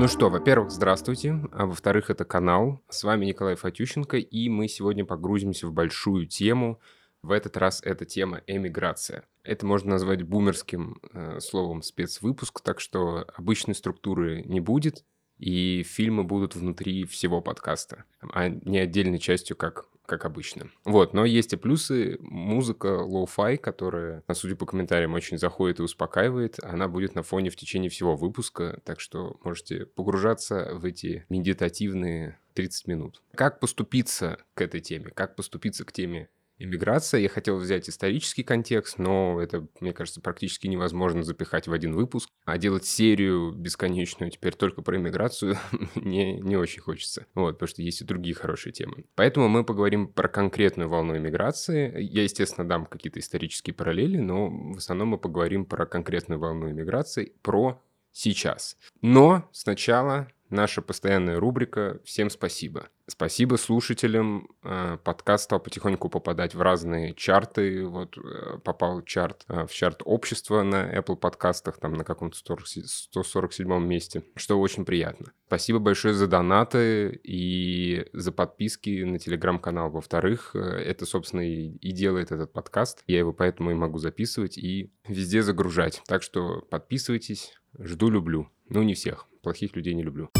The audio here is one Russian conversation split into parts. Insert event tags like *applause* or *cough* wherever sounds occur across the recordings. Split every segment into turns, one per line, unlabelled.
Ну что, во-первых, здравствуйте, а во-вторых, это канал. С вами Николай Фатющенко, и мы сегодня погрузимся в большую тему. В этот раз это тема эмиграция. Это можно назвать бумерским э, словом спецвыпуск, так что обычной структуры не будет, и фильмы будут внутри всего подкаста, а не отдельной частью, как как обычно. Вот, но есть и плюсы. Музыка lo-fi, которая, судя по комментариям, очень заходит и успокаивает, она будет на фоне в течение всего выпуска, так что можете погружаться в эти медитативные 30 минут. Как подступиться к этой теме? Как подступиться к теме иммиграция. Я хотел взять исторический контекст, но это, мне кажется, практически невозможно запихать в один выпуск. А делать серию бесконечную теперь только про иммиграцию *laughs* не, не очень хочется. Вот, потому что есть и другие хорошие темы. Поэтому мы поговорим про конкретную волну иммиграции. Я, естественно, дам какие-то исторические параллели, но в основном мы поговорим про конкретную волну иммиграции, про сейчас. Но сначала наша постоянная рубрика «Всем спасибо». Спасибо слушателям. Э, подкаст стал потихоньку попадать в разные чарты. Вот э, попал чарт, э, в чарт общества на Apple подкастах, там на каком-то 147 месте, что очень приятно. Спасибо большое за донаты и за подписки на телеграм-канал. Во-вторых, это, собственно, и делает этот подкаст. Я его поэтому и могу записывать и везде загружать. Так что подписывайтесь. Жду, люблю. Ну, не всех. Плохих людей не люблю.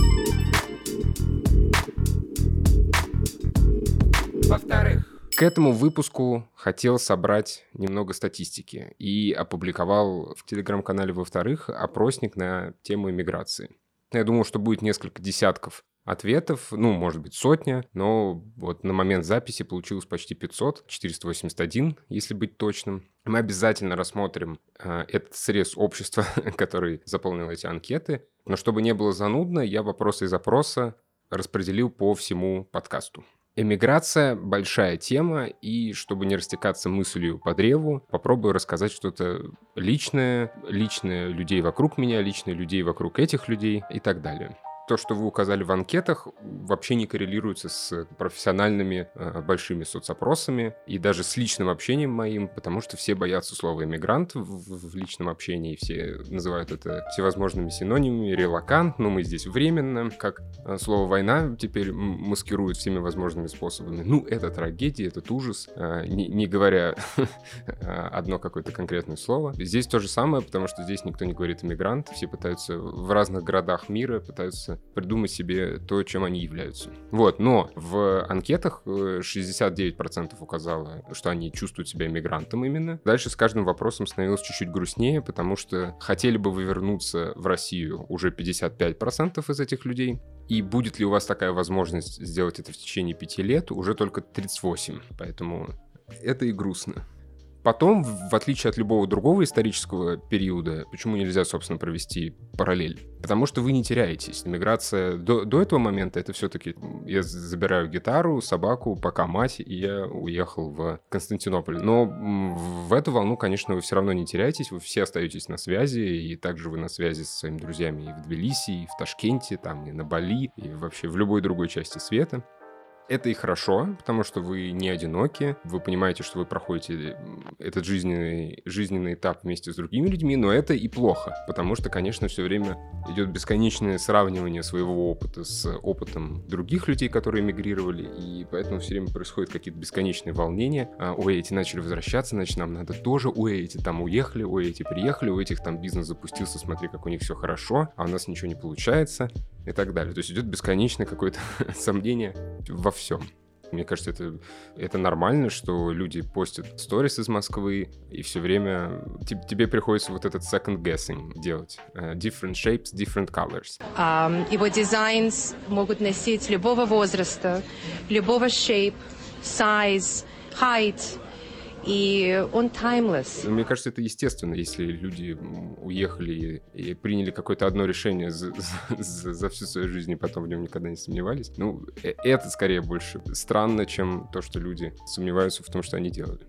Во-вторых, к этому выпуску хотел собрать немного статистики и опубликовал в телеграм-канале во-вторых опросник на тему иммиграции. Я думал, что будет несколько десятков ответов, ну, может быть, сотня, но вот на момент записи получилось почти 500, 481, если быть точным. Мы обязательно рассмотрим э, этот срез общества, *laughs* который заполнил эти анкеты. Но чтобы не было занудно, я вопросы и запроса распределил по всему подкасту. Эмиграция – большая тема, и чтобы не растекаться мыслью по древу, попробую рассказать что-то личное, личное людей вокруг меня, личное людей вокруг этих людей и так далее то, что вы указали в анкетах, вообще не коррелируется с профессиональными э, большими соцопросами и даже с личным общением моим, потому что все боятся слова «иммигрант» в, в личном общении, все называют это всевозможными синонимами, релакант, ну мы здесь временно, как э, слово «война» теперь маскируют всеми возможными способами. Ну, это трагедия, этот ужас, э, не, не говоря *laughs* одно какое-то конкретное слово. Здесь то же самое, потому что здесь никто не говорит «иммигрант», все пытаются в разных городах мира, пытаются придумать себе то, чем они являются. Вот, но в анкетах 69% э, указало, что они чувствуют себя иммигрантом именно. Дальше с каждым вопросом становилось чуть-чуть грустнее, потому что хотели бы вы вернуться в Россию уже 55% из этих людей. И будет ли у вас такая возможность сделать это в течение пяти лет, уже только 38. Поэтому это и грустно. Потом, в отличие от любого другого исторического периода, почему нельзя, собственно, провести параллель? Потому что вы не теряетесь. Миграция до, до этого момента это все-таки я забираю гитару, собаку, пока мать, и я уехал в Константинополь. Но в эту волну, конечно, вы все равно не теряетесь, вы все остаетесь на связи, и также вы на связи со своими друзьями и в Тбилиси, и в Ташкенте, там, и на Бали, и вообще в любой другой части света. Это и хорошо, потому что вы не одиноки, вы понимаете, что вы проходите этот жизненный, жизненный этап вместе с другими людьми, но это и плохо, потому что, конечно, все время идет бесконечное сравнивание своего опыта с опытом других людей, которые эмигрировали, и поэтому все время происходят какие-то бесконечные волнения. А, ой, эти начали возвращаться, значит, нам надо тоже, ой, эти там уехали, ой, эти приехали, у этих там бизнес запустился, смотри, как у них все хорошо, а у нас ничего не получается и так далее. То есть идет бесконечное какое-то *laughs* сомнение во. Мне кажется, это, это нормально, что люди постят сторис из Москвы, и все время тебе, тебе приходится вот этот second guessing делать. Uh, different shapes, different colors.
Um, его дизайн могут носить любого возраста, любого shape, size, height, и он timeless.
Мне кажется, это естественно, если люди уехали и приняли какое-то одно решение *laughs* за, за, за всю свою жизнь и потом в нем никогда не сомневались. Ну, э, это скорее больше странно, чем то, что люди сомневаются в том, что они делали.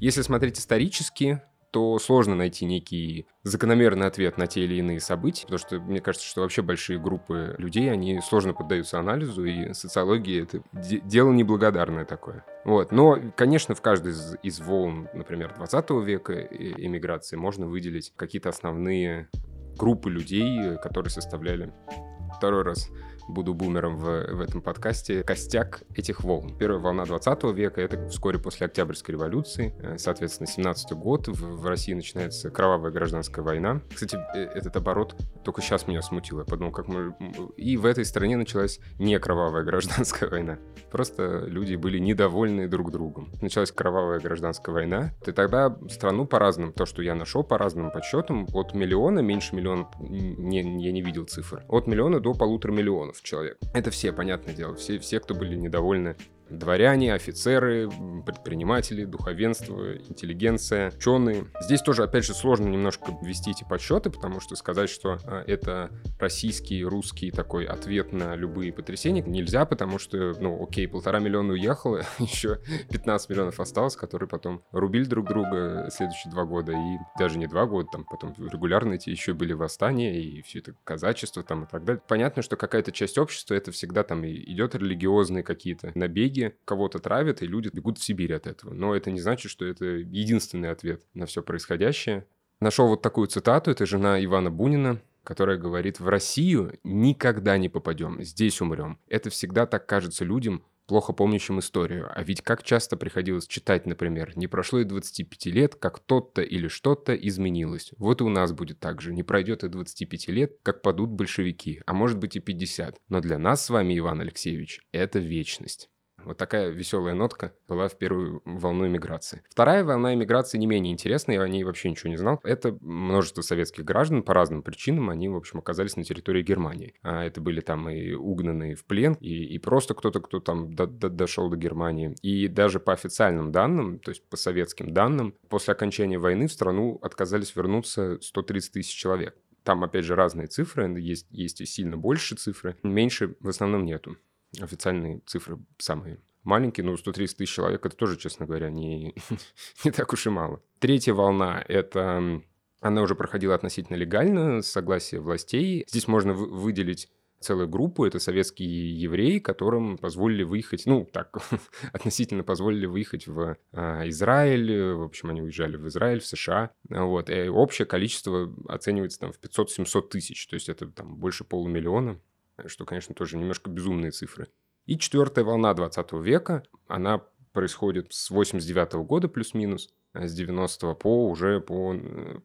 Если смотреть исторически, то сложно найти некий закономерный ответ на те или иные события, потому что мне кажется, что вообще большие группы людей, они сложно поддаются анализу, и социология — это дело неблагодарное такое. Вот. Но, конечно, в каждой из, из волн, например, 20 века иммиграции можно выделить какие-то основные группы людей, которые составляли второй раз буду бумером в, в этом подкасте, костяк этих волн. Первая волна 20 века, это вскоре после Октябрьской революции, э, соответственно, 17 год, в, в России начинается кровавая гражданская война. Кстати, э, этот оборот только сейчас меня смутил. Я подумал, как мы... И в этой стране началась не кровавая гражданская война. Просто люди были недовольны друг другом. Началась кровавая гражданская война. И тогда страну по-разному, то, что я нашел по разным подсчетам, от миллиона, меньше миллиона, не, я не видел цифр, от миллиона до полутора миллионов миллионов человек. Это все, понятное дело, все, все, кто были недовольны дворяне, офицеры, предприниматели, духовенство, интеллигенция, ученые. Здесь тоже, опять же, сложно немножко ввести эти подсчеты, потому что сказать, что а, это российский, русский такой ответ на любые потрясения нельзя, потому что, ну, окей, полтора миллиона уехало, *laughs* еще 15 миллионов осталось, которые потом рубили друг друга следующие два года, и даже не два года, там потом регулярно эти еще были восстания, и все это казачество там и так далее. Понятно, что какая-то часть общества, это всегда там идет религиозные какие-то набеги, кого-то травят, и люди бегут в Сибирь от этого. Но это не значит, что это единственный ответ на все происходящее. Нашел вот такую цитату, это жена Ивана Бунина, которая говорит, в Россию никогда не попадем, здесь умрем. Это всегда так кажется людям, плохо помнящим историю. А ведь как часто приходилось читать, например, не прошло и 25 лет, как тот-то или что-то изменилось. Вот и у нас будет так же. Не пройдет и 25 лет, как падут большевики, а может быть и 50. Но для нас с вами, Иван Алексеевич, это вечность. Вот такая веселая нотка была в первую волну иммиграции. Вторая волна иммиграции не менее интересная, я о ней вообще ничего не знал. Это множество советских граждан по разным причинам, они, в общем, оказались на территории Германии. А это были там и угнанные в плен, и, и просто кто-то, кто там до, до, дошел до Германии. И даже по официальным данным, то есть по советским данным, после окончания войны в страну отказались вернуться 130 тысяч человек. Там, опять же, разные цифры, есть, есть и сильно больше цифры, меньше в основном нету официальные цифры самые маленькие, но 130 тысяч человек, это тоже, честно говоря, не, *laughs* не так уж и мало. Третья волна – это она уже проходила относительно легально, с согласия властей. Здесь можно выделить целую группу, это советские евреи, которым позволили выехать, ну, так, *laughs* относительно позволили выехать в а, Израиль, в общем, они уезжали в Израиль, в США, вот, и общее количество оценивается там в 500-700 тысяч, то есть это там больше полумиллиона что, конечно, тоже немножко безумные цифры. И четвертая волна 20 века, она происходит с 89 года плюс-минус, а с 90 по уже по,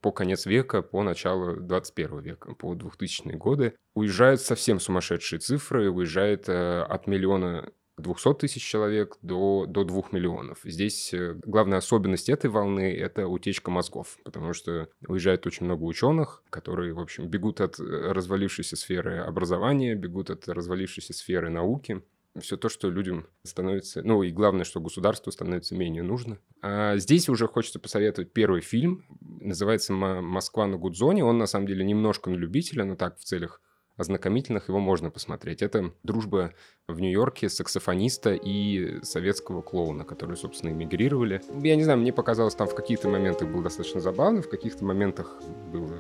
по конец века, по начало 21 века, по 2000-е годы. Уезжают совсем сумасшедшие цифры, уезжает э, от миллиона 200 тысяч человек до, до 2 миллионов. Здесь э, главная особенность этой волны – это утечка мозгов, потому что уезжает очень много ученых, которые, в общем, бегут от э, развалившейся сферы образования, бегут от развалившейся сферы науки. Все то, что людям становится... Ну, и главное, что государству становится менее нужно. А здесь уже хочется посоветовать первый фильм. Называется «Москва на Гудзоне». Он, на самом деле, немножко на любителя, но так, в целях ознакомительных его можно посмотреть. Это дружба в Нью-Йорке саксофониста и советского клоуна, которые, собственно, эмигрировали. Я не знаю, мне показалось, там в каких-то моментах было достаточно забавно, в каких-то моментах было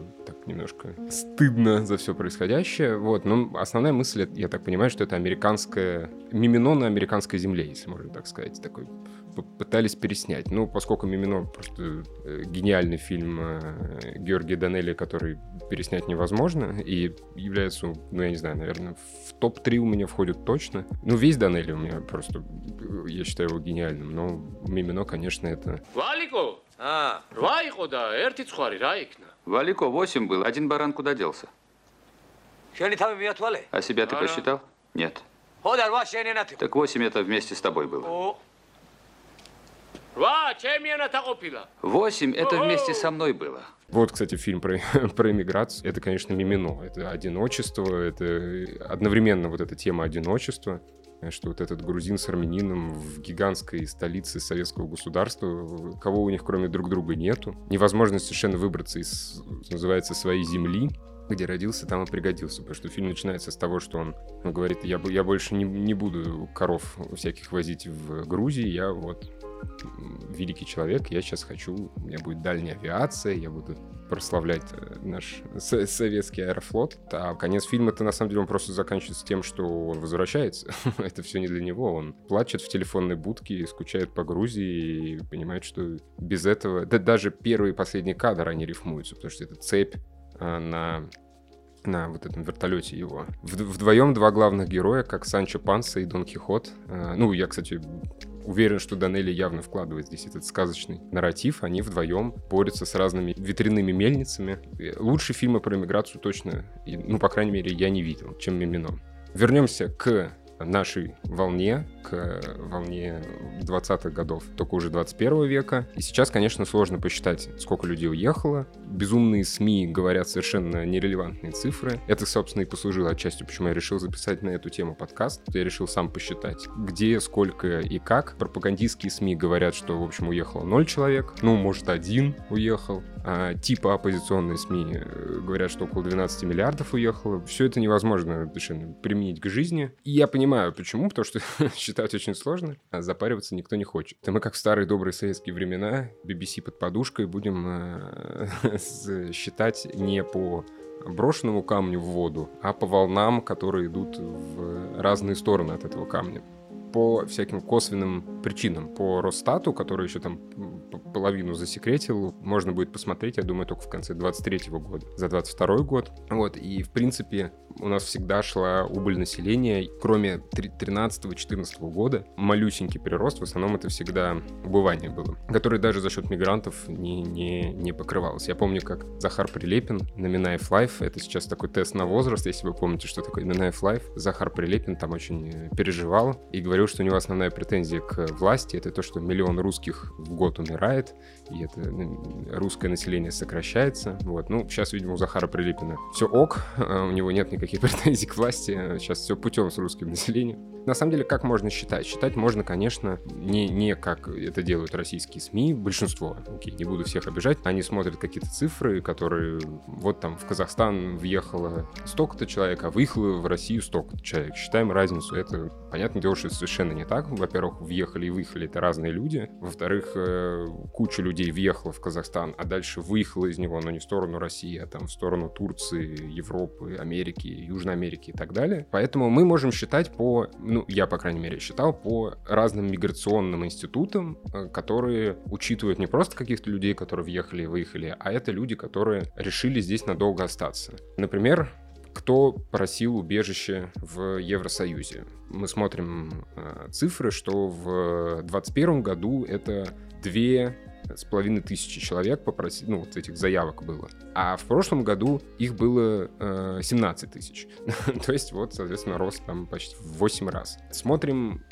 немножко стыдно за все происходящее. Вот, но основная мысль, я так понимаю, что это американская... Мимино на американской земле, если можно так сказать. Такой пытались переснять. Ну, поскольку «Мимино» просто э, гениальный фильм э, Георгия Данелли, который переснять невозможно, и является, ну, я не знаю, наверное, в топ-3 у меня входит точно. Ну, весь Данелли у меня просто, я считаю его гениальным, но «Мимино», конечно, это...
Валико! А, Валико, да, эрти цхуари, раикна.
Валико, 8 был, один баран куда делся? А себя ты посчитал? Нет. Так 8 это вместе с тобой было. Восемь это вместе со мной было.
Вот, кстати, фильм про, *laughs* про иммиграцию. Это, конечно, мимино. Это одиночество, это одновременно вот эта тема одиночества что вот этот грузин с армянином в гигантской столице советского государства, кого у них кроме друг друга нету. Невозможно совершенно выбраться из, называется, своей земли, где родился, там и пригодился. Потому что фильм начинается с того, что он, он говорит, я, я больше не, не буду коров всяких возить в Грузии, я вот великий человек, я сейчас хочу, у меня будет дальняя авиация, я буду прославлять э, наш советский аэрофлот. А конец фильма-то на самом деле он просто заканчивается тем, что он возвращается. *laughs* Это все не для него. Он плачет в телефонной будке, скучает по Грузии и понимает, что без этого... Да даже первый и последний кадр, они рифмуются, потому что это цепь а, на на вот этом вертолете его. Вдвоем два главных героя, как Санчо Панса и Дон Кихот. Э, ну, я, кстати, уверен, что Данелли явно вкладывает здесь этот сказочный нарратив. Они вдвоем борются с разными ветряными мельницами. Лучше фильма про иммиграцию точно, ну, по крайней мере, я не видел, чем «Мимино». Вернемся к нашей волне, к волне 20-х годов, только уже 21 века. И сейчас, конечно, сложно посчитать, сколько людей уехало. Безумные СМИ говорят совершенно нерелевантные цифры. Это, собственно, и послужило отчасти, почему я решил записать на эту тему подкаст. Я решил сам посчитать, где, сколько и как. Пропагандистские СМИ говорят, что, в общем, уехало 0 человек. Ну, может, один уехал. А, типа оппозиционные СМИ э, говорят, что около 12 миллиардов уехало. Все это невозможно совершенно применить к жизни. И я понимаю, почему. Потому что *laughs* считать очень сложно, а запариваться никто не хочет. И мы, как в старые добрые советские времена, BBC под подушкой будем э, *laughs* считать не по брошенному камню в воду, а по волнам, которые идут в разные стороны от этого камня по всяким косвенным причинам. По Росстату, который еще там половину засекретил, можно будет посмотреть, я думаю, только в конце 23 года, за 22 год. Вот, и, в принципе, у нас всегда шла убыль населения, кроме 13-14 года, малюсенький прирост, в основном это всегда убывание было, которое даже за счет мигрантов не, не, не покрывалось. Я помню, как Захар Прилепин на Минаев Live, это сейчас такой тест на возраст, если вы помните, что такое Минаев Live, Захар Прилепин там очень э, переживал и говорил, что у него основная претензия к власти это то, что миллион русских в год умирает, и это ну, русское население сокращается. Вот. Ну, сейчас, видимо, у Захара Прилепина все ок, а у него нет никаких *laughs* претензий к власти, сейчас все путем с русским населением. На самом деле, как можно считать? Считать можно, конечно, не, не как это делают российские СМИ, большинство, окей, не буду всех обижать, они смотрят какие-то цифры, которые, вот там в Казахстан въехало столько-то человек, а выехало в Россию столько-то человек. Считаем разницу, это, понятное дело, что это совершенно не так. Во-первых, въехали и выехали это разные люди. Во-вторых, э, куча людей въехала в Казахстан, а дальше выехала из него, но не в сторону России, а там в сторону Турции, Европы, Америки, Южной Америки и так далее. Поэтому мы можем считать по ну, я, по крайней мере, считал, по разным миграционным институтам, э, которые учитывают не просто каких-то людей, которые въехали и выехали, а это люди, которые решили здесь надолго остаться. Например, кто просил убежище в Евросоюзе. Мы смотрим э, цифры, что в 2021 году это две с половиной тысячи человек попросили, ну, вот этих заявок было. А в прошлом году их было э, 17 тысяч. *laughs* То есть вот, соответственно, рост там почти в 8 раз. Смотрим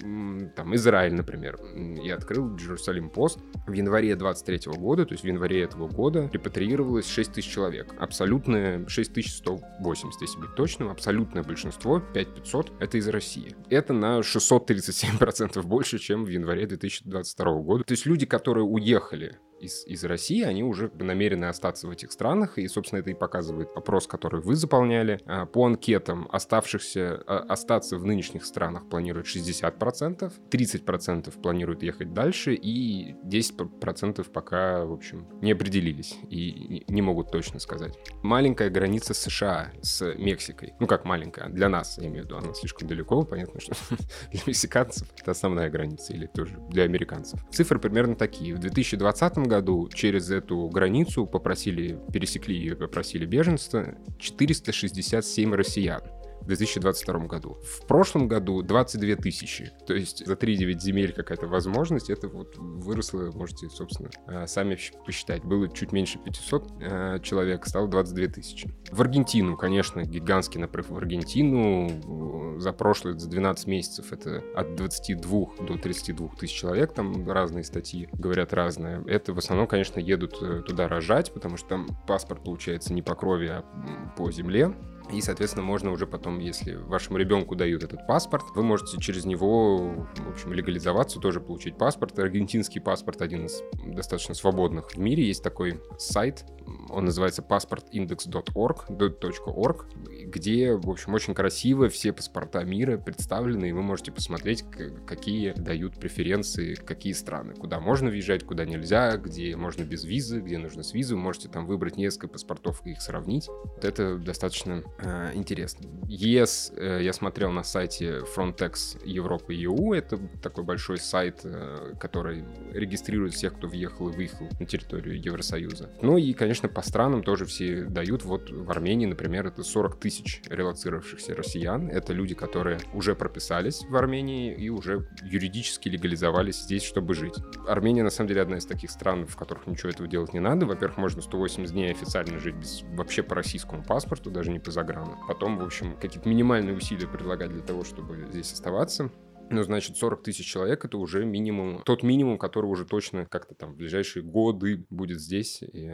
там Израиль, например. Я открыл Jerusalem Post. В январе 23 года, то есть в январе этого года, репатриировалось 6 тысяч человек. Абсолютное 6180, если быть точным. Абсолютное большинство, 5500, это из России. Это на 637% больше, чем в январе 2022 года. То есть люди, которые уехали here. Из, из России, они уже намерены остаться в этих странах, и, собственно, это и показывает опрос, который вы заполняли. А, по анкетам оставшихся а, остаться в нынешних странах планируют 60%, 30% планируют ехать дальше, и 10% пока, в общем, не определились и не могут точно сказать. Маленькая граница США с Мексикой. Ну, как маленькая, для нас, я имею в виду, она слишком далеко, понятно, что *laughs* для мексиканцев это основная граница, или тоже для американцев. Цифры примерно такие. В 2020 году через эту границу попросили, пересекли и попросили беженства 467 россиян в 2022 году. В прошлом году 22 тысячи. То есть за 3-9 земель какая-то возможность. Это вот выросло, можете, собственно, э, сами посчитать. Было чуть меньше 500 э, человек, стало 22 тысячи. В Аргентину, конечно, гигантский наплыв в Аргентину. За прошлые, за 12 месяцев это от 22 до 32 тысяч человек. Там разные статьи говорят разное. Это в основном, конечно, едут э, туда рожать, потому что там паспорт получается не по крови, а по земле. И, соответственно, можно уже потом, если вашему ребенку дают этот паспорт, вы можете через него, в общем, легализоваться, тоже получить паспорт. Аргентинский паспорт один из достаточно свободных в мире. Есть такой сайт, он называется passportindex.org, .org, где, в общем, очень красиво все паспорта мира представлены, и вы можете посмотреть, какие дают преференции, какие страны, куда можно въезжать, куда нельзя, где можно без визы, где нужно с визой. Можете там выбрать несколько паспортов и их сравнить. Вот это достаточно э, интересно. ЕС э, я смотрел на сайте Frontex Европы EU. Это такой большой сайт, э, который регистрирует всех, кто въехал и выехал на территорию Евросоюза. Ну и, конечно, по странам тоже все дают. Вот в Армении, например, это 40 тысяч релацировавшихся россиян. Это люди, которые уже прописались в Армении и уже юридически легализовались здесь, чтобы жить. Армения, на самом деле, одна из таких стран, в которых ничего этого делать не надо. Во-первых, можно 180 дней официально жить без, вообще по российскому паспорту, даже не по заграну. Потом, в общем, какие-то минимальные усилия предлагать для того, чтобы здесь оставаться. Ну, значит, 40 тысяч человек — это уже минимум, тот минимум, который уже точно как-то там в ближайшие годы будет здесь и,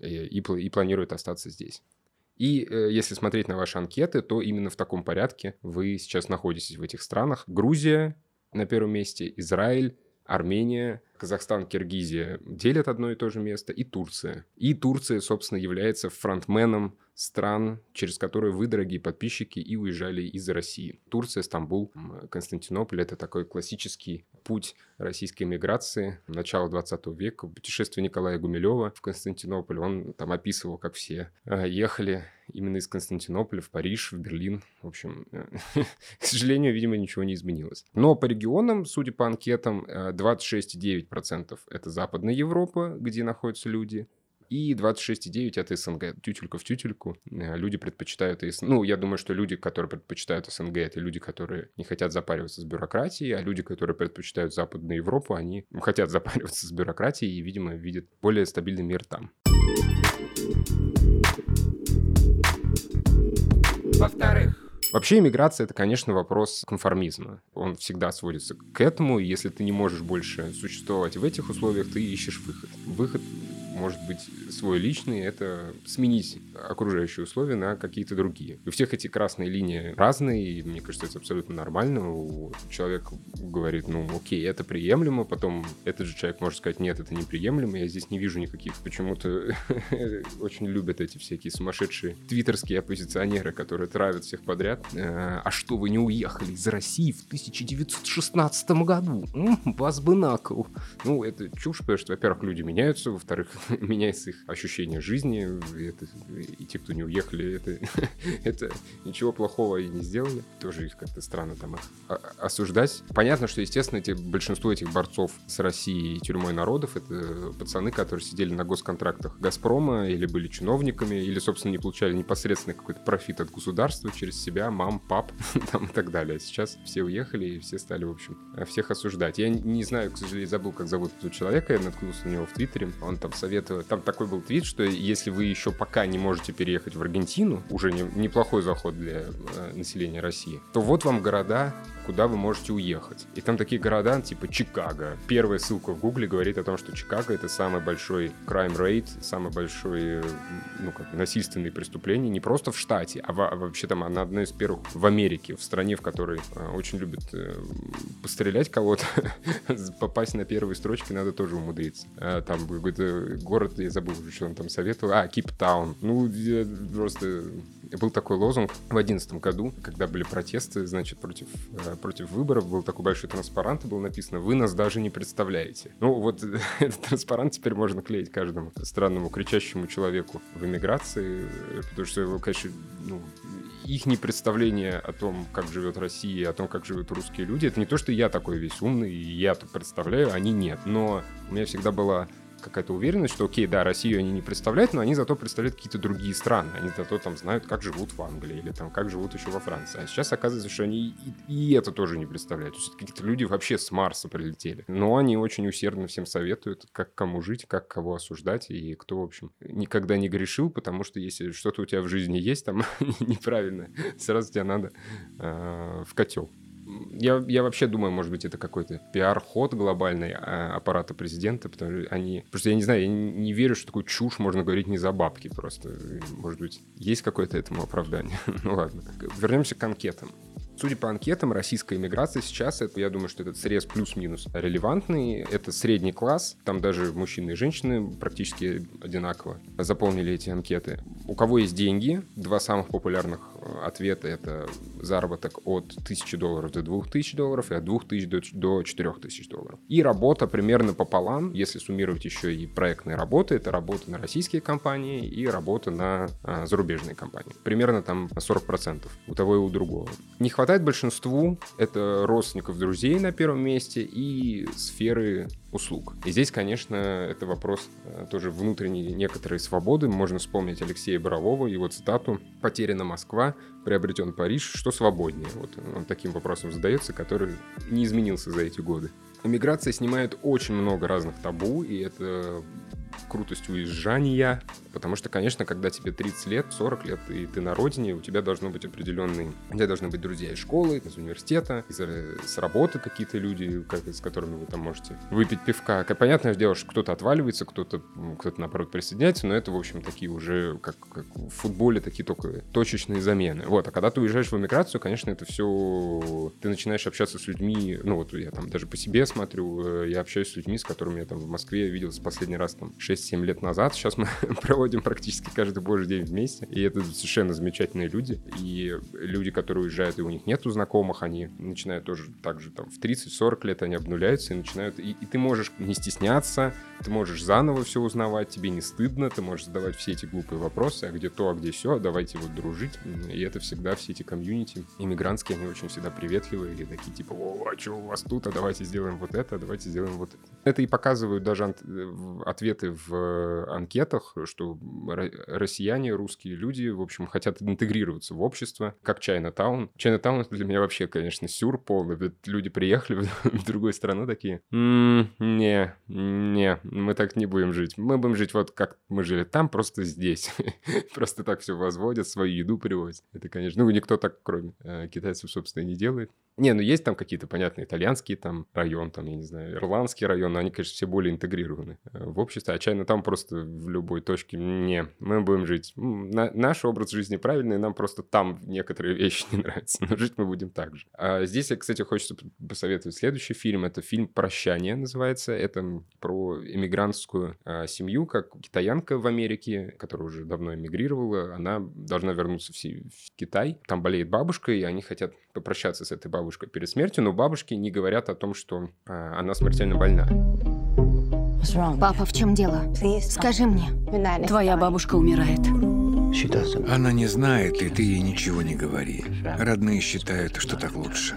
и, и, и планирует остаться здесь. И э, если смотреть на ваши анкеты, то именно в таком порядке вы сейчас находитесь в этих странах. Грузия на первом месте, Израиль, Армения, Казахстан, Киргизия делят одно и то же место, и Турция. И Турция, собственно, является фронтменом стран, через которые вы, дорогие подписчики, и уезжали из России. Турция, Стамбул, Константинополь — это такой классический путь российской миграции начала 20 века. Путешествие Николая Гумилева в Константинополь, он там описывал, как все э, ехали именно из Константинополя в Париж, в Берлин. В общем, э, *laughs* к сожалению, видимо, ничего не изменилось. Но по регионам, судя по анкетам, 26,9% э, это Западная Европа, где находятся люди, и 26,9 это СНГ. Тютелька в тютельку. Э, люди предпочитают СНГ. Ну, я думаю, что люди, которые предпочитают СНГ, это люди, которые не хотят запариваться с бюрократией, а люди, которые предпочитают Западную Европу, они хотят запариваться с бюрократией и, видимо, видят более стабильный мир там. Во-вторых, Вообще иммиграция — это, конечно, вопрос конформизма. Он всегда сводится к этому, и если ты не можешь больше существовать в этих условиях, ты ищешь выход. Выход может быть свой личный, это сменить окружающие условия на какие-то другие. У всех эти красные линии разные, и мне кажется, это абсолютно нормально. Человек говорит, ну окей, это приемлемо, потом этот же человек может сказать, нет, это неприемлемо, я здесь не вижу никаких. Почему-то *laughs* очень любят эти всякие сумасшедшие твиттерские оппозиционеры, которые травят всех подряд. Э, а что, вы не уехали из России в 1916 году? Вас бы накол. Ну, это чушь, потому что, во-первых, люди меняются, во-вторых, *laughs* *laughs* меняется их ощущение жизни, и, это, и те, кто не уехали, это, *laughs* это ничего плохого и не сделали. Тоже их как-то странно там осуждать. Понятно, что, естественно, эти, большинство этих борцов с Россией и тюрьмой народов — это пацаны, которые сидели на госконтрактах «Газпрома» или были чиновниками, или, собственно, не получали непосредственно какой-то профит от государства через себя, мам, пап *laughs* там, и так далее. Сейчас все уехали, и все стали, в общем, всех осуждать. Я не знаю, к сожалению, забыл, как зовут этого человека, я наткнулся на него в Твиттере. Он там советую. Там такой был твит, что если вы еще пока не можете переехать в Аргентину, уже не, неплохой заход для э, населения России, то вот вам города, куда вы можете уехать. И там такие города, типа Чикаго. Первая ссылка в Гугле говорит о том, что Чикаго это самый большой crime rate, самый большой, ну, как насильственные преступления не просто в штате, а, а вообще там она одна из первых в Америке, в стране, в которой э, очень любят э, пострелять кого-то, *laughs* попасть на первые строчки надо тоже умудриться. А, там какой-то город, я забыл что он там советовал. А, Кейптаун. Ну, просто был такой лозунг в одиннадцатом году, когда были протесты, значит, против, э, против выборов, был такой большой транспарант, и было написано «Вы нас даже не представляете». Ну, вот *laughs* этот транспарант теперь можно клеить каждому странному кричащему человеку в эмиграции, э, потому что, конечно, ну, их не представление о том, как живет Россия, о том, как живут русские люди, это не то, что я такой весь умный, и я тут представляю, они нет. Но у меня всегда была какая-то уверенность, что, окей, да, Россию они не представляют, но они зато представляют какие-то другие страны. Они зато там знают, как живут в Англии или там как живут еще во Франции. А сейчас оказывается, что они и, и это тоже не представляют. То есть какие-то люди вообще с Марса прилетели. Но они очень усердно всем советуют, как кому жить, как кого осуждать и кто, в общем, никогда не грешил, потому что если что-то у тебя в жизни есть там *laughs* неправильно, сразу тебе надо э, в котел я, я вообще думаю, может быть, это какой-то пиар-ход глобальный а, аппарата президента, потому что они... Просто я не знаю, я не, не верю, что такую чушь можно говорить не за бабки просто. Может быть, есть какое-то этому оправдание. *laughs* ну ладно. Вернемся к анкетам. Судя по анкетам, российская иммиграция сейчас, это, я думаю, что этот срез плюс-минус релевантный. Это средний класс, там даже мужчины и женщины практически одинаково заполнили эти анкеты. У кого есть деньги, два самых популярных ответа это заработок от 1000 долларов до 2000 долларов и от 2000 до, до 4000 долларов. И работа примерно пополам, если суммировать еще и проектные работы, это работа на российские компании и работа на а, зарубежные компании. Примерно там 40% у того и у другого. Не хватает большинству, это родственников, друзей на первом месте и сферы услуг. И здесь, конечно, это вопрос э, тоже внутренней некоторой свободы. Можно вспомнить Алексея Борового, его цитату «Потеряна Москва, приобретен Париж, что свободнее?» Вот он таким вопросом задается, который не изменился за эти годы. Миграция снимает очень много разных табу, и это крутость уезжания, потому что, конечно, когда тебе 30 лет, 40 лет, и ты на родине, у тебя должно быть определенные... У тебя должны быть друзья из школы, из университета, из, с работы какие-то люди, как, с которыми вы там можете выпить пивка. Как, понятное дело, что кто-то отваливается, кто-то, кто наоборот, присоединяется, но это, в общем, такие уже, как, как в футболе, такие только точечные замены. Вот, а когда ты уезжаешь в эмиграцию, конечно, это все... Ты начинаешь общаться с людьми, ну вот я там даже по себе смотрю, э, я общаюсь с людьми, с которыми я там в Москве виделся последний раз там 6-7 лет назад. Сейчас мы *laughs* проводим практически каждый божий день вместе. И это совершенно замечательные люди. И люди, которые уезжают, и у них нету знакомых, они начинают тоже так же там в 30-40 лет они обнуляются и начинают... И, и ты можешь не стесняться, ты можешь заново все узнавать, тебе не стыдно, ты можешь задавать все эти глупые вопросы, а где то, а где все, давайте вот дружить. И это всегда все эти комьюнити иммигрантские, они очень всегда приветливые и такие типа, о, а что у вас тут, а давайте сделаем вот это, давайте сделаем вот это. Это и показывают даже э, в анкетах, что россияне, русские люди, в общем, хотят интегрироваться в общество, как Чайна-таун. Чайна-таун для меня вообще, конечно, сюр полный. Ведь люди приехали в *laughs* другую страну такие, не, не, мы так не будем жить. Мы будем жить вот как мы жили там, просто здесь. *laughs* просто так все возводят, свою еду привозят. Это, конечно, ну, никто так, кроме э, китайцев, собственно, не делает. Не, ну есть там какие-то, понятные итальянские там район, там, я не знаю, ирландский район, но они, конечно, все более интегрированы э, в обществе, а чайно там просто в любой точке, не, мы будем жить. На, наш образ жизни правильный, нам просто там некоторые *laughs* вещи не нравятся, но жить мы будем так же. А здесь, кстати, хочется посоветовать следующий фильм, это фильм «Прощание» называется, это про эмигрантскую а, семью, как китаянка в Америке, которая уже давно эмигрировала, она должна вернуться в, в Китай, там болеет бабушка, и они хотят попрощаться с этой бабушкой перед смертью, но бабушки не говорят о том, что а, она смертельно больна.
Папа, в чем дело? Скажи мне. Твоя бабушка умирает.
Она не знает, и ты ей ничего не говори. Родные считают, что так лучше.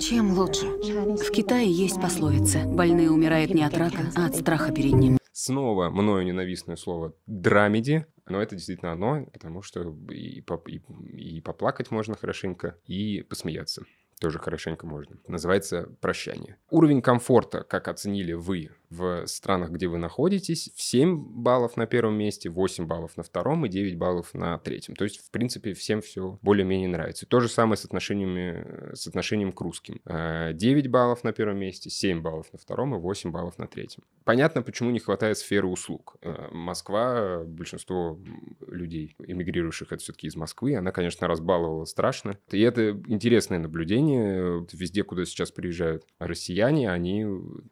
Чем лучше? В Китае есть пословица «Больные умирают не от рака, а от страха перед ним».
Снова мною ненавистное слово «драмеди», но это действительно оно, потому что и, поп и, и поплакать можно хорошенько, и посмеяться тоже хорошенько можно. Называется «Прощание». Уровень комфорта, как оценили вы в странах, где вы находитесь, в 7 баллов на первом месте, 8 баллов на втором и 9 баллов на третьем. То есть, в принципе, всем все более-менее нравится. То же самое с, отношениями, с отношением к русским. 9 э, баллов на первом месте, 7 баллов на втором и 8 баллов на третьем. Понятно, почему не хватает сферы услуг. Э, Москва, большинство людей, эмигрирующих, это все-таки из Москвы, она, конечно, разбаловала страшно. И это интересное наблюдение. Везде, куда сейчас приезжают россияне, они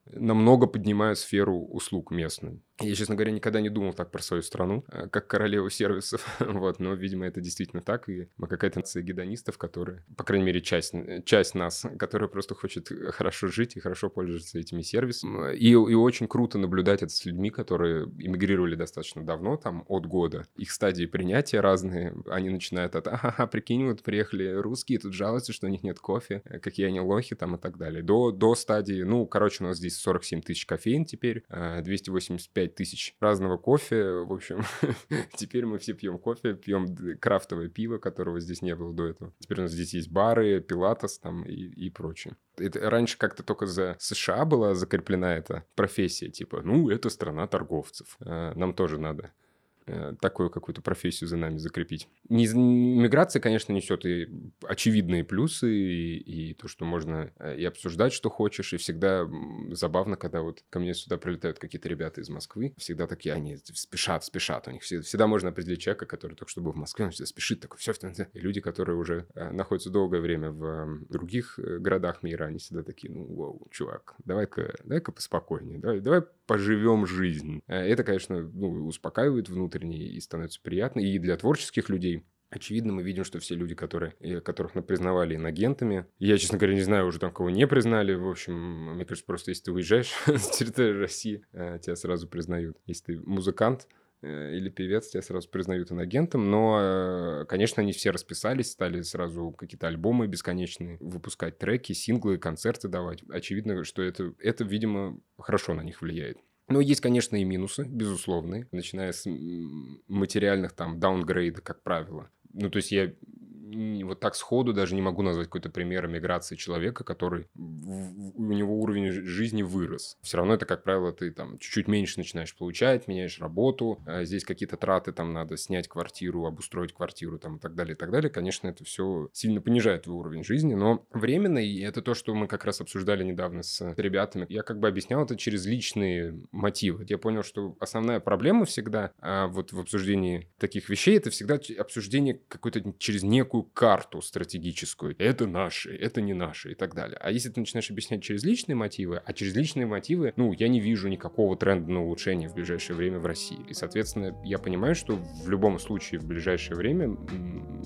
намного поднимают сферу услуг местную. Я, честно говоря, никогда не думал так про свою страну, э, как королеву сервисов, *laughs* вот, но, видимо, это действительно так, и мы какая-то нация гедонистов, которые, по крайней мере, часть, часть нас, *laughs* которая просто хочет хорошо жить и хорошо пользоваться этими сервисами. И, и очень круто наблюдать это с людьми, которые эмигрировали достаточно давно, там, от года. Их стадии принятия разные, они начинают от, ага, прикинь, вот приехали русские, тут жалуются, что у них нет кофе, э, какие они лохи там и так далее. До, до стадии, ну, короче, у нас здесь 47 тысяч кофеин теперь, 285 э, 5 тысяч разного кофе. В общем, *laughs* теперь мы все пьем кофе, пьем крафтовое пиво, которого здесь не было до этого. Теперь у нас здесь есть бары, пилатес там и, и прочее. Это раньше как-то только за США была закреплена эта профессия, типа, ну, это страна торговцев. А, нам тоже надо Э, такую какую-то профессию за нами закрепить. Миграция, конечно, несет и очевидные плюсы, и, и то, что можно э, и обсуждать, что хочешь, и всегда забавно, когда вот ко мне сюда прилетают какие-то ребята из Москвы, всегда такие, они спешат, спешат, у них всегда, всегда можно определить человека, который только что был в Москве, он всегда спешит, такой, все, и люди, которые уже э, находятся долгое время в других городах мира, они всегда такие, ну, вау, чувак, давай-ка, давай-ка поспокойнее, давай, давай поживем жизнь. Э, это, конечно, ну, успокаивает внутренне и становится приятно. И для творческих людей Очевидно, мы видим, что все люди, которые, которых мы признавали инагентами, я, честно говоря, не знаю уже там, кого не признали. В общем, мне кажется, просто если ты уезжаешь *laughs* с территории России, э, тебя сразу признают. Если ты музыкант, э, или певец, тебя сразу признают инагентом, но, э, конечно, они все расписались, стали сразу какие-то альбомы бесконечные выпускать, треки, синглы, концерты давать. Очевидно, что это, это видимо, хорошо на них влияет. Но есть, конечно, и минусы, безусловные, начиная с материальных там даунгрейда, как правило. Ну, то есть я вот так сходу даже не могу назвать какой-то пример миграции человека, который у него уровень жизни вырос. Все равно это, как правило, ты там чуть-чуть меньше начинаешь получать, меняешь работу, а здесь какие-то траты, там надо снять квартиру, обустроить квартиру там и так далее, и так далее. Конечно, это все сильно понижает твой уровень жизни, но временно, и это то, что мы как раз обсуждали недавно с ребятами. Я как бы объяснял это через личные мотивы. Я понял, что основная проблема всегда а, вот в обсуждении таких вещей, это всегда обсуждение какой-то через некую некую карту стратегическую. Это наши, это не наши и так далее. А если ты начинаешь объяснять через личные мотивы, а через личные мотивы, ну, я не вижу никакого тренда на улучшение в ближайшее время в России. И, соответственно, я понимаю, что в любом случае в ближайшее время,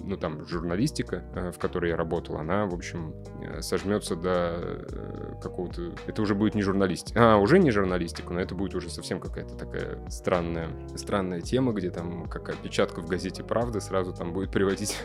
ну, там, журналистика, э, в которой я работал, она, в общем, э, сожмется до э, какого-то... Это уже будет не журналистика. А, уже не журналистика, но это будет уже совсем какая-то такая странная, странная тема, где там какая печатка в газете «Правда» сразу там будет приводить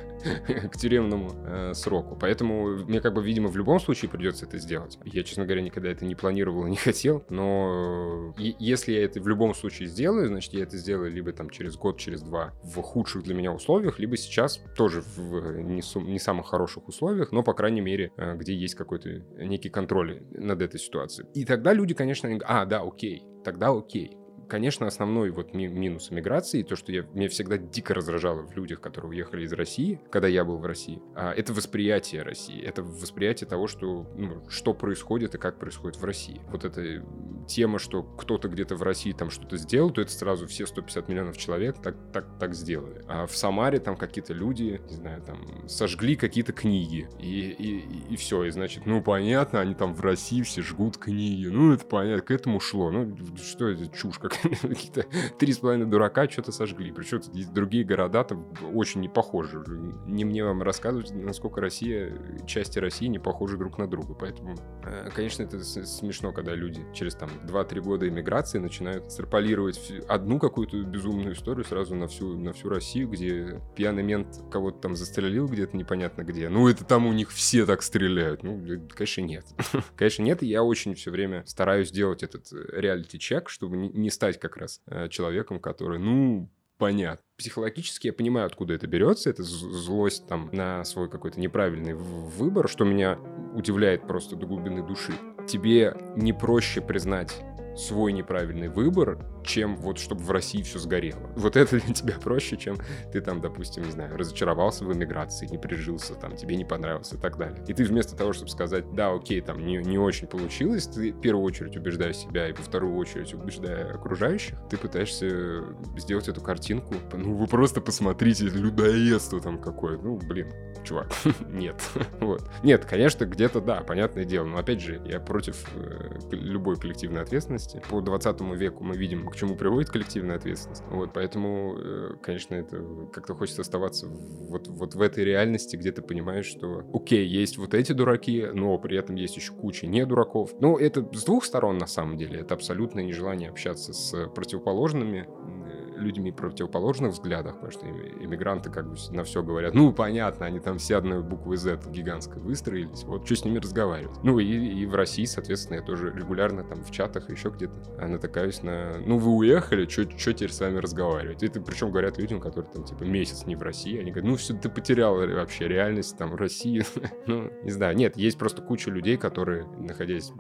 *laughs* к тюремному э, сроку. Поэтому мне как бы, видимо, в любом случае придется это сделать. Я, честно говоря, никогда это не планировал и не *laughs* хотел, но э, если я это в любом случае сделаю, значит, я это сделаю либо там через год, через два в худших для меня условиях, либо сейчас тоже в не, не самых хороших условиях, но, по крайней мере, э, где есть какой-то некий контроль над этой ситуацией. И тогда люди, конечно, а, да, окей, тогда окей конечно, основной вот ми- минус миграции, то, что я, меня всегда дико раздражало в людях, которые уехали из России, когда я был в России, а, это восприятие России, это восприятие того, что, ну, что происходит и как происходит в России. Вот эта тема, что кто-то где-то в России там что-то сделал, то это сразу все 150 миллионов человек так, так, так сделали. А в Самаре там какие-то люди, не знаю, там сожгли какие-то книги, и, и, и все, и значит, ну, понятно, они там в России все жгут книги, ну, это понятно, к этому шло, ну, что это чушь как *laughs* какие-то три с половиной дурака что-то сожгли. Причем есть другие города там очень не похожи. Не мне вам рассказывать, насколько Россия, части России не похожи друг на друга. Поэтому, э, конечно, это смешно, когда люди через там 2-3 года иммиграции начинают экстраполировать одну какую-то безумную историю сразу на всю, на всю Россию, где пьяный мент кого-то там застрелил где-то непонятно где. Ну, это там у них все так стреляют. Ну, конечно, нет. *laughs* конечно, нет. Я очень все время стараюсь делать этот э, реалити-чек, чтобы не стать стать как раз э, человеком, который, ну, понятно. Психологически я понимаю, откуда это берется. Это злость там на свой какой-то неправильный выбор, что меня удивляет просто до глубины души. Тебе не проще признать свой неправильный выбор, чем вот чтобы в России все сгорело. Вот это для тебя проще, чем ты там, допустим, не знаю, разочаровался в эмиграции, не прижился, там, тебе не понравился и так далее. И ты вместо того, чтобы сказать, да, окей, там, не, не очень получилось, ты в первую очередь убеждаешь себя и во вторую очередь убеждая окружающих, ты пытаешься сделать эту картинку. Ну, вы просто посмотрите, людоедство там какое. Ну, блин, чувак, *laughs* нет. вот. Нет, конечно, где-то да, понятное дело, но опять же, я против э, любой коллективной ответственности. По 20 веку мы видим, к чему приводит коллективная ответственность. Вот, поэтому, э, конечно, это как-то хочется оставаться вот, вот в этой реальности, где ты понимаешь, что, окей, есть вот эти дураки, но при этом есть еще куча не дураков. Ну, это с двух сторон, на самом деле. Это абсолютное нежелание общаться с противоположными людьми противоположных взглядах, потому что иммигранты как бы на все говорят, ну, понятно, они там все одной буквы Z гигантской выстроились, вот что с ними разговаривать. Ну, и, и в России, соответственно, я тоже регулярно там в чатах еще где-то натыкаюсь на, ну, вы уехали, что теперь с вами разговаривать? Это причем говорят людям, которые там, типа, месяц не в России, они говорят, ну, все, ты потерял вообще реальность там в России. *laughs* ну, не знаю, нет, есть просто куча людей, которые, находясь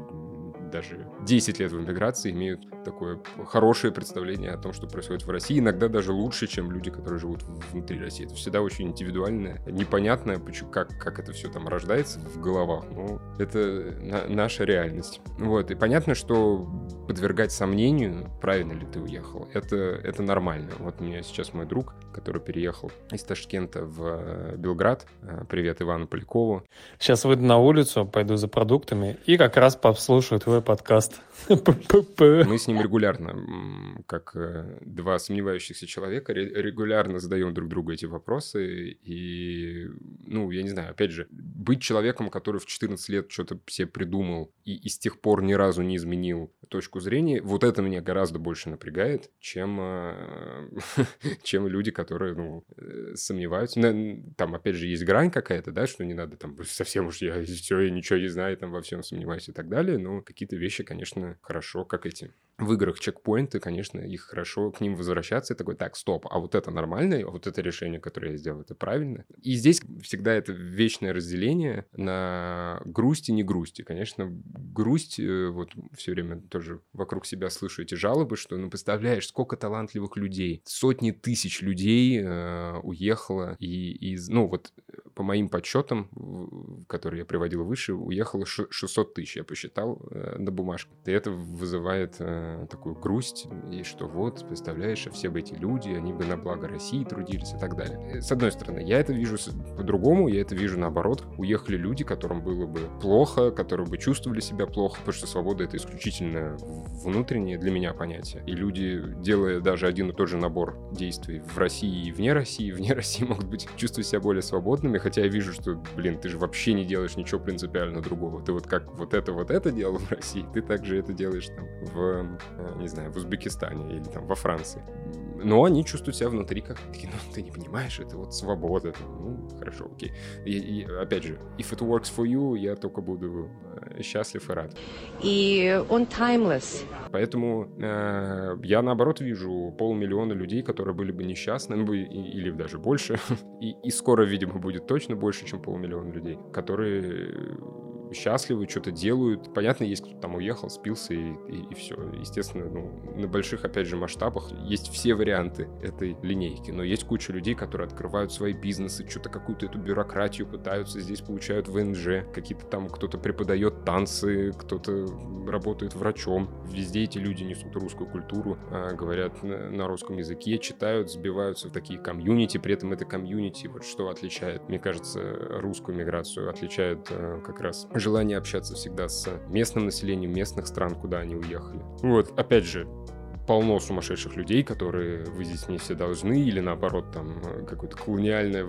даже 10 лет в эмиграции имеют такое хорошее представление о том, что происходит в России, иногда даже лучше, чем люди, которые живут внутри России. Это всегда очень индивидуальное, непонятное, как, как это все там рождается в головах, но это на, наша реальность. Вот, и понятно, что подвергать сомнению, правильно ли ты уехал, это, это нормально. Вот у меня сейчас мой друг, который переехал из Ташкента в э, Белград. Э, привет Ивану Полякову.
Сейчас выйду на улицу, пойду за продуктами и как раз послушаю твой свой подкаст.
Мы с ним регулярно, как э, два сомневающихся человека, регулярно задаем друг другу эти вопросы. И, ну, я не знаю, опять же, быть человеком, который в 14 лет что-то все придумал и, и с тех пор ни разу не изменил точку зрения, вот это меня гораздо больше напрягает, чем, э, *laughs* чем люди, которые, ну, э, сомневаются. Там, опять же, есть грань какая-то, да, что не надо там совсем уж я все, я ничего не знаю, там во всем сомневаюсь и так далее, но какие-то вещи, конечно, хорошо, как эти в играх чекпоинты, конечно, их хорошо к ним возвращаться и такой, так, стоп, а вот это нормально, а вот это решение, которое я сделал, это правильно. И здесь всегда это вечное разделение на грусть и не грусть. И, конечно, грусть, э, вот все время тоже вокруг себя слышу эти жалобы, что, ну, представляешь, сколько талантливых людей, сотни тысяч людей э, уехало, и, из, ну, вот по моим подсчетам, которые я приводил выше, уехало 600 тысяч, я посчитал э, на бумажке. И это вызывает э, такую грусть, и что вот, представляешь, а все бы эти люди, они бы на благо России трудились и так далее. С одной стороны, я это вижу по-другому, я это вижу наоборот. Уехали люди, которым было бы плохо, которые бы чувствовали себя плохо, потому что свобода — это исключительно внутреннее для меня понятие. И люди, делая даже один и тот же набор действий в России и вне России, *laughs* вне России могут быть чувствовать себя более свободными, хотя я вижу, что, блин, ты же вообще не делаешь ничего принципиально другого. Ты вот как вот это, вот это делал в России, ты также это делаешь там в Э, не знаю, в Узбекистане или там во Франции. Но они чувствуют себя внутри как такие, ну, ты не понимаешь, это вот свобода. Ну, хорошо, окей. И, и опять же, if it works for you, я только буду э, счастлив и рад.
И он timeless.
Поэтому э, я, наоборот, вижу полмиллиона людей, которые были бы несчастны, ну, или даже больше. *laughs* и, и скоро, видимо, будет точно больше, чем полмиллиона людей, которые счастливы, что-то делают. Понятно, есть кто там уехал, спился и, и, и все. Естественно, ну, на больших, опять же, масштабах есть все варианты этой линейки. Но есть куча людей, которые открывают свои бизнесы, что-то какую-то эту бюрократию пытаются, здесь получают ВНЖ, какие-то там кто-то преподает танцы, кто-то работает врачом. Везде эти люди несут русскую культуру, а, говорят на русском языке, читают, сбиваются в такие комьюнити, при этом это комьюнити, вот что отличает, мне кажется, русскую миграцию, отличает а, как раз желание общаться всегда с местным населением местных стран, куда они уехали. Вот, опять же, полно сумасшедших людей, которые вы здесь не все должны, или наоборот, там, какое-то колониальное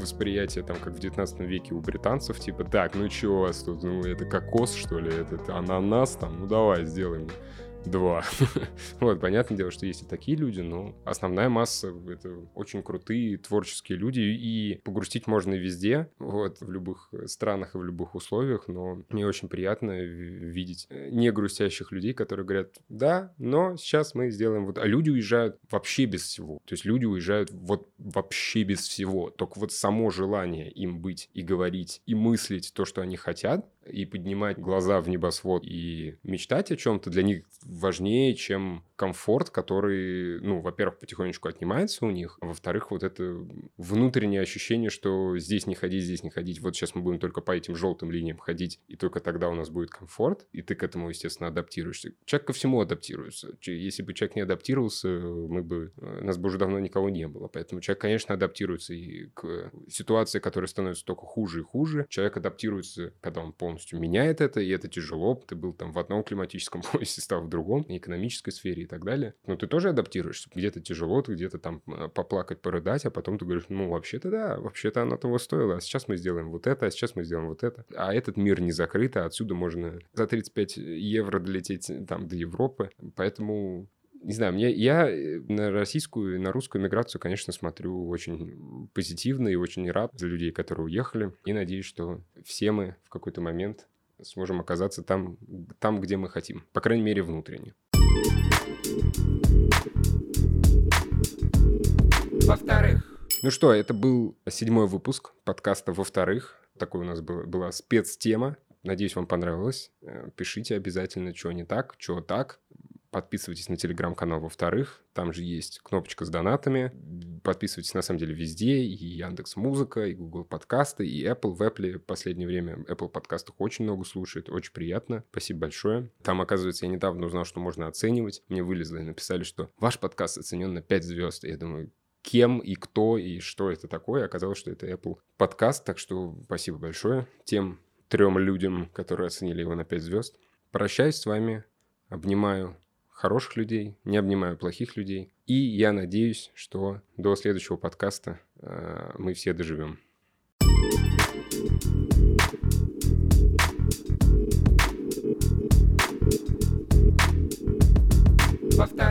восприятие, там, как в 19 веке у британцев, типа, так, ну что у вас тут, ну, это кокос, что ли, это ананас, там, ну, давай, сделаем два. *laughs* вот, понятное дело, что есть и такие люди, но основная масса — это очень крутые творческие люди, и погрустить можно везде, вот, в любых странах и в любых условиях, но мне очень приятно видеть э, не грустящих людей, которые говорят, да, но сейчас мы сделаем вот... А люди уезжают вообще без всего. То есть люди уезжают вот вообще без всего. Только вот само желание им быть и говорить, и мыслить то, что они хотят, и поднимать глаза в небосвод и мечтать о чем-то для них важнее, чем комфорт, который, ну, во-первых, потихонечку отнимается у них, а во-вторых, вот это внутреннее ощущение, что здесь не ходить, здесь не ходить, вот сейчас мы будем только по этим желтым линиям ходить, и только тогда у нас будет комфорт, и ты к этому, естественно, адаптируешься. Человек ко всему адаптируется. Если бы человек не адаптировался, мы бы, э, нас бы уже давно никого не было. Поэтому человек, конечно, адаптируется и к ситуации, которая становится только хуже и хуже. Человек адаптируется, когда он полностью меняет это, и это тяжело. Ты был там в одном климатическом *laughs* поясе, стал в другом, экономической сфере так далее. Но ты тоже адаптируешься. Где-то тяжело, ты где-то там э, поплакать, порыдать, а потом ты говоришь, ну, вообще-то да, вообще-то оно того стоило, а сейчас мы сделаем вот это, а сейчас мы сделаем вот это. А этот мир не закрыт, а отсюда можно за 35 евро долететь э, там до Европы. Поэтому не знаю, мне, я э, на российскую и на русскую миграцию, конечно, смотрю очень позитивно и очень рад за людей, которые уехали. И надеюсь, что все мы в какой-то момент сможем оказаться там, там, где мы хотим. По крайней мере, внутренне. Во-вторых. Ну что, это был седьмой выпуск подкаста «Во-вторых». Такой у нас был, была спецтема. Надеюсь, вам понравилось. Э, пишите обязательно, что не так, что так. Подписывайтесь на телеграм-канал во-вторых. Там же есть кнопочка с донатами. Подписывайтесь на самом деле везде. И Яндекс Музыка, и Google подкасты, и Apple. В Apple в последнее время Apple подкастах очень много слушает. Очень приятно. Спасибо большое. Там, оказывается, я недавно узнал, что можно оценивать. Мне вылезло и написали, что ваш подкаст оценен на 5 звезд. Я думаю, кем и кто и что это такое. Оказалось, что это Apple подкаст. Так что спасибо большое тем трем людям, которые оценили его на 5 звезд. Прощаюсь с вами, обнимаю хороших людей, не обнимаю плохих людей. И я надеюсь, что до следующего подкаста э, мы все доживем. Во-вторых,